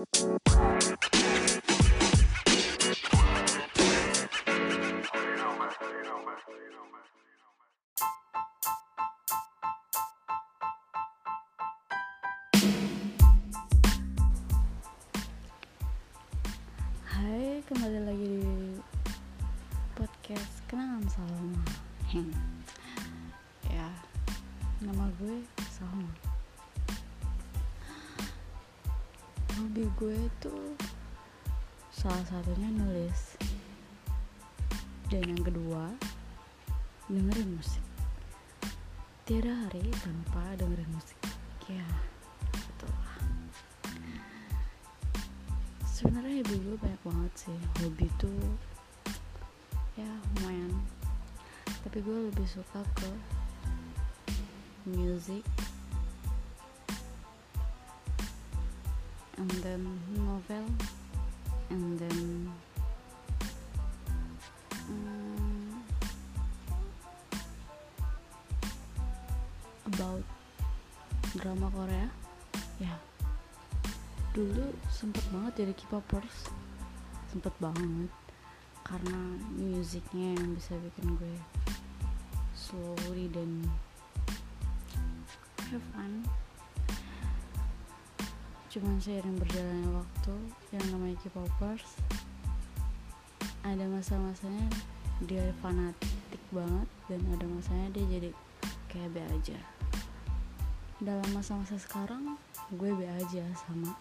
Música Dan yang kedua, dengerin musik. Tiada hari tanpa dengerin musik. Ya, betul sebenarnya hobi gue banyak banget sih. Hobi tuh ya lumayan. Tapi gue lebih suka ke music. And then novel about drama Korea? Ya. Dulu sempet banget jadi K-popers. Sempet banget. Karena musiknya yang bisa bikin gue slowly dan have fun. Cuman seiring berjalannya waktu yang namanya K-popers ada masa-masanya dia fanatik banget dan ada masanya dia jadi kayak be aja dalam masa-masa sekarang gue be aja sama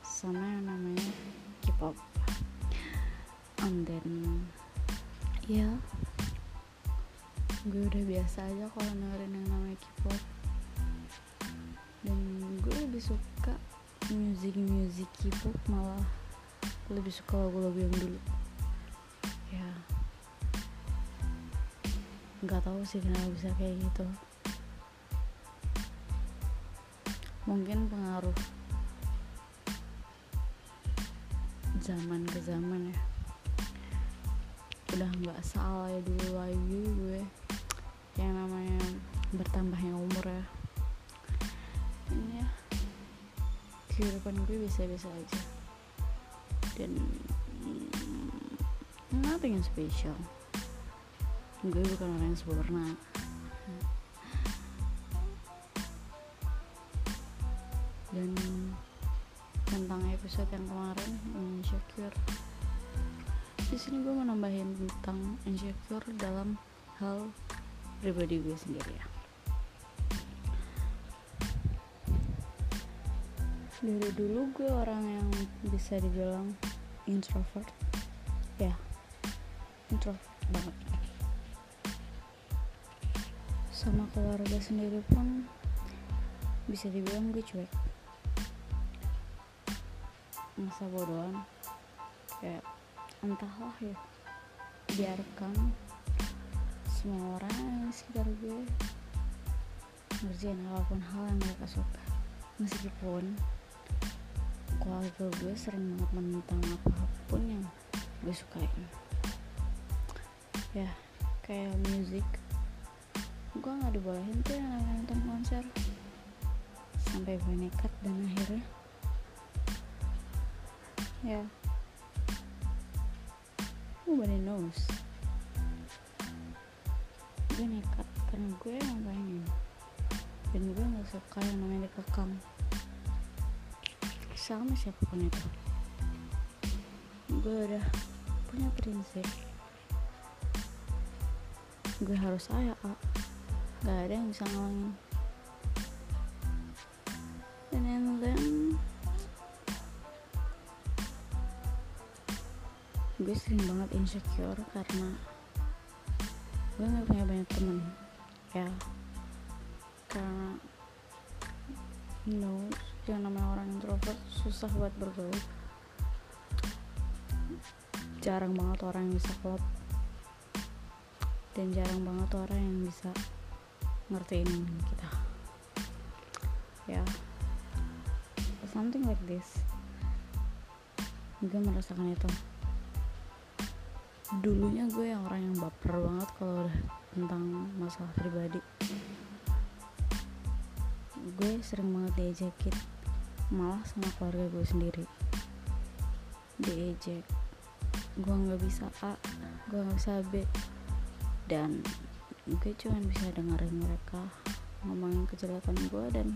sama yang namanya K-pop. And then ya gue udah biasa aja kalau dengerin yang namanya K-pop. Dan gue lebih suka music music K-pop malah lebih suka lagu-lagu yang dulu. Ya. Nggak tahu sih kenapa bisa kayak gitu mungkin pengaruh zaman ke zaman ya. Udah nggak salah ya dulu lagi gue yang namanya bertambahnya umur ya. Ini ya kehidupan gue bisa-bisa aja. Dan mm, nothing special. Gue bukan orang yang sempurna dan tentang episode yang kemarin insecure. Di sini gue mau nambahin tentang insecure dalam hal pribadi gue sendiri ya. Dari dulu gue orang yang bisa dibilang introvert. Ya introvert banget. Sama keluarga sendiri pun bisa dibilang gue cuek masa bodohan. Kayak entahlah ya. Biarkan semua orang yang sekitar gue ngerjain apa pun hal yang mereka suka. Meskipun keluarga gue sering banget menentang apa pun yang gue sukain. Ya kayak musik gue nggak dibolehin tuh yang nonton konser. Sampai gue nekat dan akhirnya ya. Nobody knows gue nekat. Karena gue yang pengen dan gue nggak suka yang namanya dikekang sama siapa pun itu? Gue udah punya prinsip. Gue harus saya A. Gak ada yang bisa ngalangin. And then gue sering banget insecure karena gue gak punya banyak temen ya. Karena you know yang namanya orang introvert susah buat bergaul. Jarang banget orang yang bisa klop. Dan jarang banget orang yang bisa ngertiin kita. Ya. Something like this. Gue merasakan itu dulunya gue yang orang yang baper banget kalau tentang masalah pribadi. Gue sering banget diajakin malah sama keluarga gue sendiri. Diejek gue nggak bisa A gue nggak bisa B. Dan gue cuma bisa dengerin mereka ngomongin kejelekan gue dan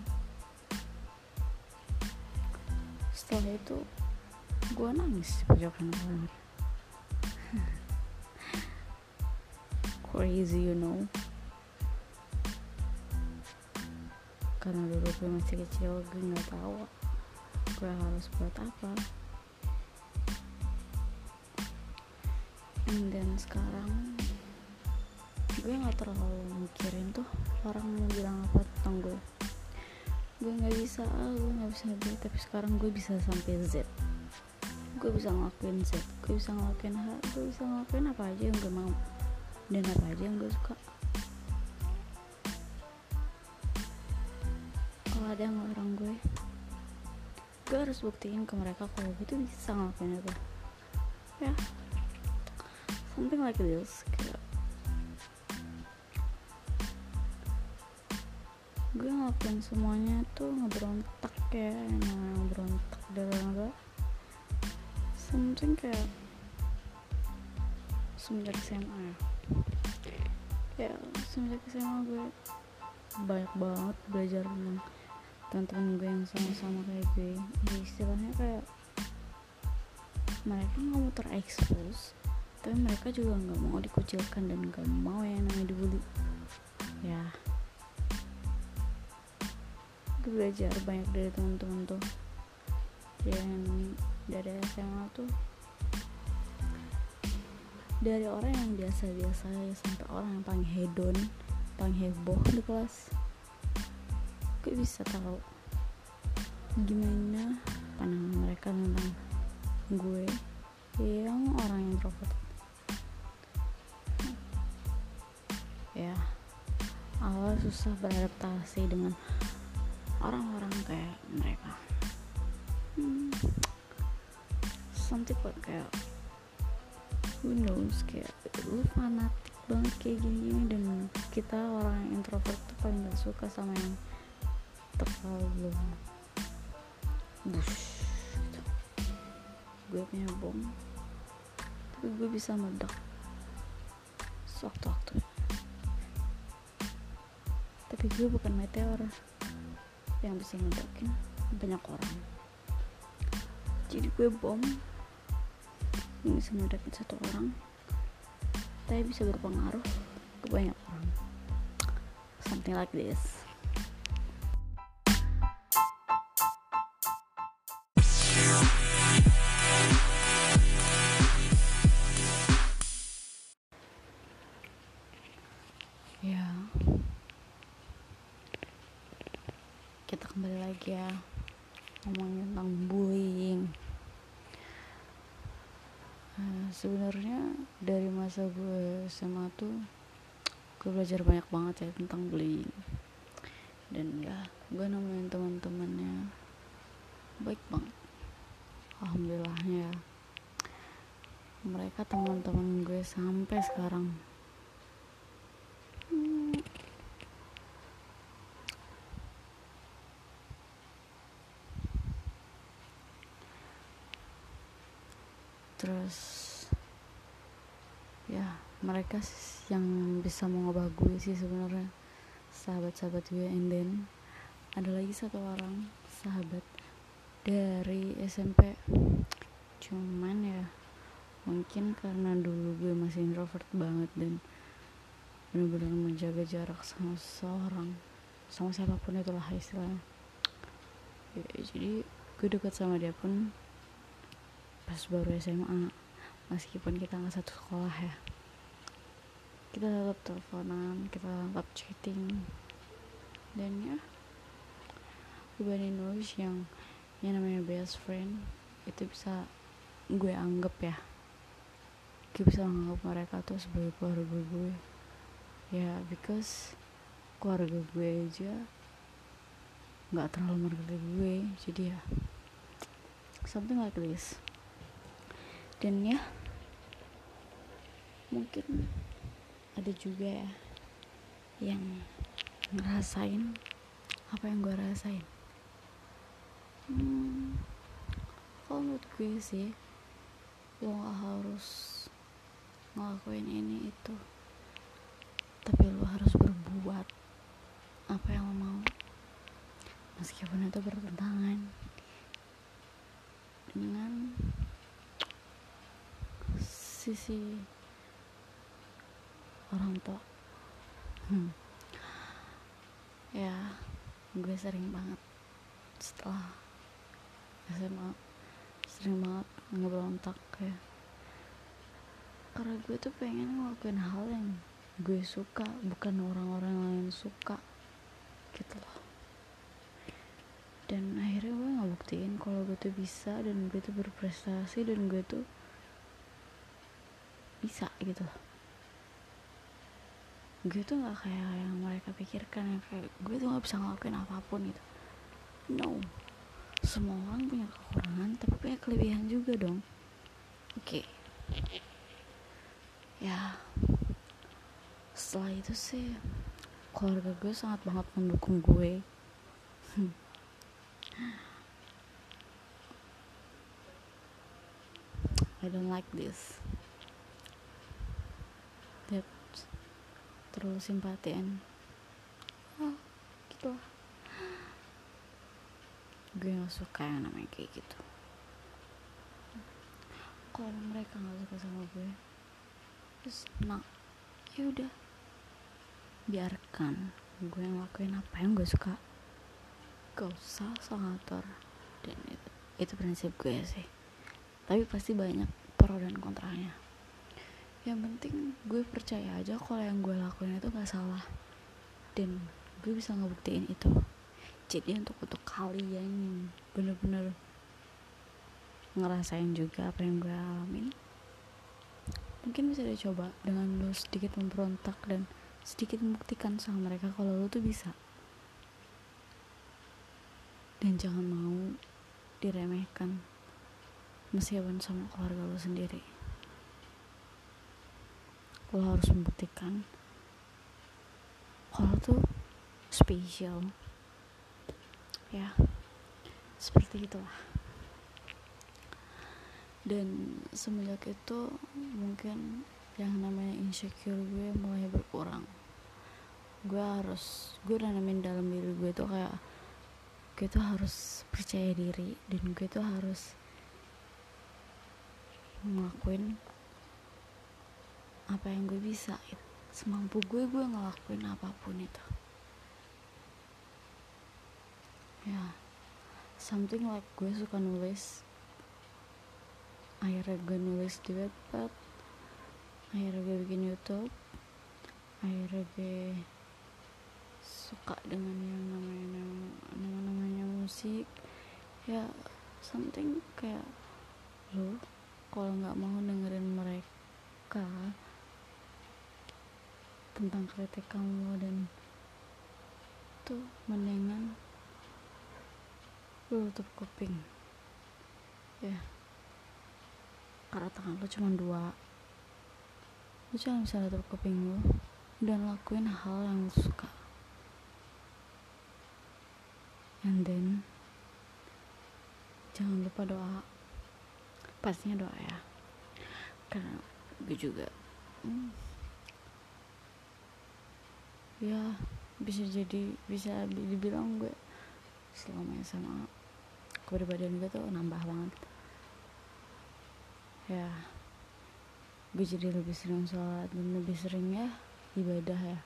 setelah itu gue nangis di pojokan kamar crazy you know. Karena dulu gue masih kecil gue nggak tahu gue harus buat apa. And then sekarang gue nggak terlalu mikirin tuh orang mau bilang apa tentang gue. Gue nggak bisa A gue nggak bisa B tapi sekarang gue bisa sampai Z. Gue bisa ngelakuin Z gue bisa ngelakuin H gue bisa ngelakuin apa aja yang gue mau dan apa aja yang gue suka? Kalau ada yang orang gue gue harus buktiin ke mereka kalau gue tuh bisa ngelakuin itu ya. Something like this kayak gue ngelakuin semuanya tuh ngeberontak ya namanya ngeberontak dalam gue something kayak semenjak SMA ya ya semenjak SMA gue banyak banget belajar tentang teman-teman gue yang sama-sama kayak gue. Ya, istilahnya kayak mereka nggak mau terekspos tapi mereka juga nggak mau dikucilkan dan nggak mau yang namanya dibully. Ya. Gue belajar banyak dari teman-teman tuh. Yang dari SMA tuh dari orang yang biasa-biasa sampai orang yang paling hedon paling heboh di kelas. Gue bisa tahu gimana pandangan mereka tentang gue? Yang orang yang introvert. Ya awal susah beradaptasi dengan orang-orang kayak mereka. Hmm, something kayak who knows kayak lu fanatik banget kayak gini-gini dan kita orang introvert tuh paling gak suka sama yang terlalu bush gitu. gue punya bom tapi gue bisa meledak sewaktu-waktu tapi gue bukan meteor yang bisa meledakin banyak orang jadi gue bom yang bisa meledakin satu orang. Tapi bisa berpengaruh ke banyak orang. Something like this masa gue SMA tuh gue belajar banyak banget ya tentang bullying. Dan ya gue nemuin teman-temannya baik banget. Alhamdulillahnya ya. Mereka teman-teman gue sampai sekarang. Terus ya mereka yang bisa mengubah gue sih sebenarnya sahabat-sahabat gue. And then ada lagi satu orang sahabat dari SMP cuman ya mungkin karena dulu gue masih introvert banget dan benar-benar menjaga jarak sama seseorang sama siapa pun itulah istilahnya. Ya, jadi gue dekat sama dia pun pas baru SMA meskipun kita nggak satu sekolah ya. Kita tetap teleponan kita tetap chatting. Dan ya dibanding nulis yang yang namanya best friend. Itu bisa gue anggap ya. Gue bisa menganggap mereka tuh sebagai keluarga gue. Ya because keluarga gue aja nggak terlalu menghargai gue. Jadi ya something like this. Dan ya mungkin ada juga ya yang ngerasain apa yang gue rasain. Hmm, kalau menurut gue sih lo gak harus ngelakuin ini itu. Tapi lo harus berbuat apa yang lo mau. Meskipun itu bertentangan dengan sisi orang tua. Hmm. ya gue sering banget setelah SMA sering banget ngeberontak ya karena gue tuh pengen ngelakuin hal yang gue suka bukan orang-orang lain suka gitu loh. Dan akhirnya gue nggak buktiin kalau gue tuh bisa dan gue tuh berprestasi dan gue tuh bisa gitu loh gue tuh nggak kayak yang mereka pikirkan yang kayak gue tuh nggak bisa ngelakuin apa pun gitu. No. Semua orang punya kekurangan tapi punya kelebihan juga dong. Oke. Okay. ya. Setelah itu sih keluarga gue sangat banget mendukung gue. I don't like this terlalu simpatian oh gitu lah. Gue gak suka yang namanya kayak gitu. Kalau mereka gak suka sama gue terus nah ya udah. Biarkan gue ngelakuin apa yang gue suka. Gak usah soal ngatur. Dan itu, itu prinsip gue sih. Tapi pasti banyak pro dan kontranya yang penting gue percaya aja kalau yang gue lakuin itu gak salah. Dan gue bisa ngebuktiin itu. Jadi untuk untuk kalian yang bener-bener ngerasain juga apa yang gue alamin mungkin bisa dicoba dengan lo sedikit memberontak dan sedikit membuktikan sama mereka kalau lo tuh bisa. Dan jangan mau diremehkan meskipun sama keluarga lo sendiri lo harus membuktikan kalau tuh spesial. Ya seperti itulah. Dan semenjak itu mungkin yang namanya insecure gue mulai berkurang. Gue harus gue nanamin dalam diri gue tuh kayak gue tuh harus percaya diri dan gue tuh harus ngelakuin apa yang gue bisa semampu gue gue ngelakuin apa pun itu. Ya something like gue suka nulis. Akhirnya gue nulis di webpad akhirnya gue bikin youtube. Akhirnya gue suka dengan yang namanya nama namanya musik. Ya something kayak lo kalau nggak mau dengerin mereka tentang kritik kamu dan tuh mendingan lu tutup kuping. Ya. Karena tangan lu cuma dua. Lu cuma bisa tutup kuping lu dan lakuin hal yang lu suka. And then jangan lupa doa. Pastinya doa ya. Karena gue juga hmm, ya bisa jadi bisa dibilang gue selama sama kepribadian gue tuh nambah banget. Ya gue jadi lebih sering sholat dan lebih sering ya ibadah ya.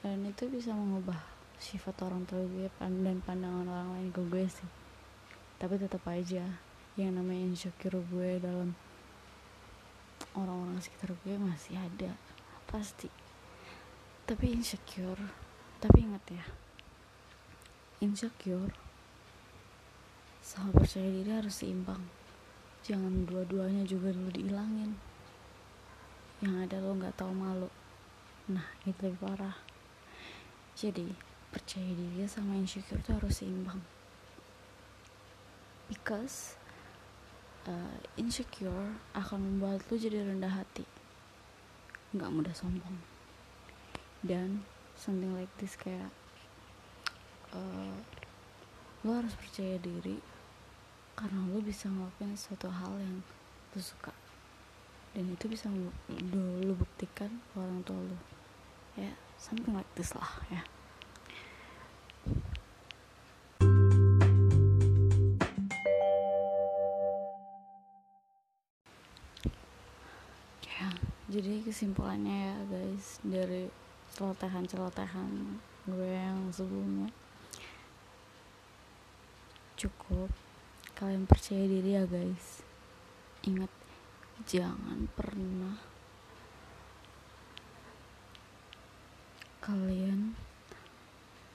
Dan itu bisa mengubah sifat orang tua gue dan pandangan orang lain ke gue sih. Tapi tetap aja yang namanya insecure gue dalam orang-orang sekitar gue masih ada pasti tapi insecure. Tapi ingat ya insecure sama percaya diri harus seimbang. Jangan dua-duanya juga dulu dihilangin. Yang ada lo nggak tahu malu. Nah itu lebih parah. Jadi percaya diri sama insecure itu harus seimbang. Because uh, insecure akan membuat lo jadi rendah hati. Nggak mudah sombong dan something like this kayak uh, lo harus percaya diri karena lo bisa ngelakuin suatu hal yang lo suka. Dan itu bisa lo, lo buktikan ke orang tua lo. Ya something like this lah ya. Ya jadi kesimpulannya ya guys dari celotehan-celotehan gue yang sebelumnya. Cukup. Kalian percaya diri ya guys. Ingat jangan pernah kalian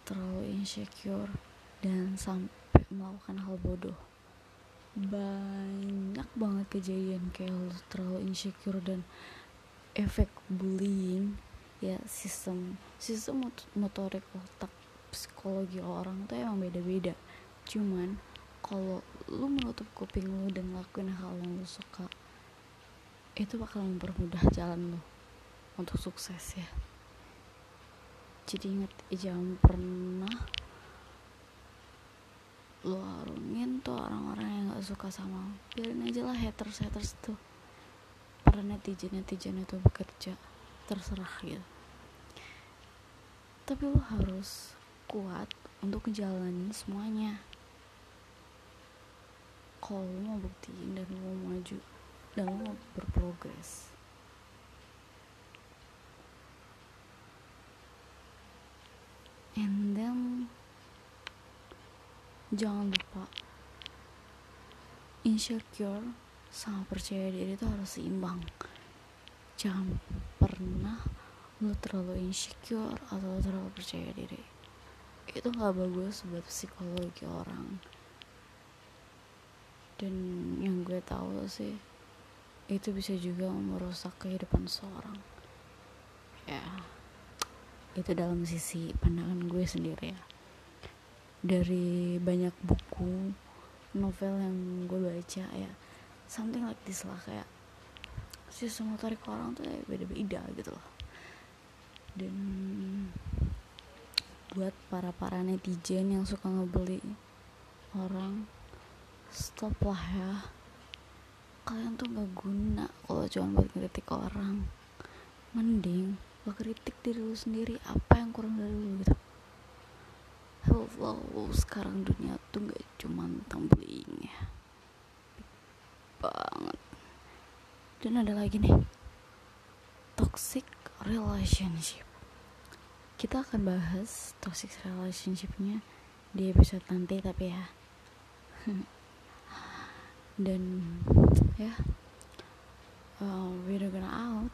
terlalu insecure dan sampai melakukan hal bodoh. Banyak banget kejadian kayak terlalu insecure dan efek bullying ya sistem sistem motorik otak psikologi orang tuh emang beda-beda. Cuman kalau lu menutup kuping lu dan lakuin hal yang lu suka itu bakal mempermudah jalan lu untuk sukses ya. Jadi inget jangan pernah lu harungin tuh orang-orang yang gak suka sama biarin aja lah haters haters tuh. Para netizen netizen itu bekerja terserah gitu. Tapi lo harus kuat untuk ngejalanin semuanya. Kalau lo mau buktiin dan lo mau maju dan lo mau berprogres. And then jangan lupa insecure sama percaya diri itu harus seimbang. Jangan pernah lo terlalu insecure atau terlalu percaya diri? Itu nggak bagus buat psikologi orang. Dan yang gue tahu sih itu bisa juga merusak kehidupan seorang. Ya itu dalam sisi pandangan gue sendiri ya. Dari banyak buku novel yang gue baca ya something like this lah kayak sistem motorik orang tuh ya beda-beda gitu loh. Dan buat para para netizen yang suka ngebeli orang stop lah ya. Kalian tuh gak guna kalau cuma buat kritik orang. Mending lo kritik diri lu sendiri apa yang kurang dari lu gitu. Hello sekarang dunia tuh gak cuma tentang bullying ya banget dan ada lagi nih. Toxic relationship. Kita akan bahas toxic relationshipnya di episode nanti tapi ya. Dan ya. Uh, we're gonna out.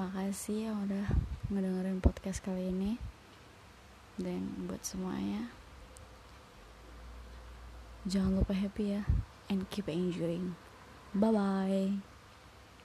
Makasih yang udah ngedengerin podcast kali ini. Dan buat semuanya jangan lupa happy ya and keep enjoying. Bye bye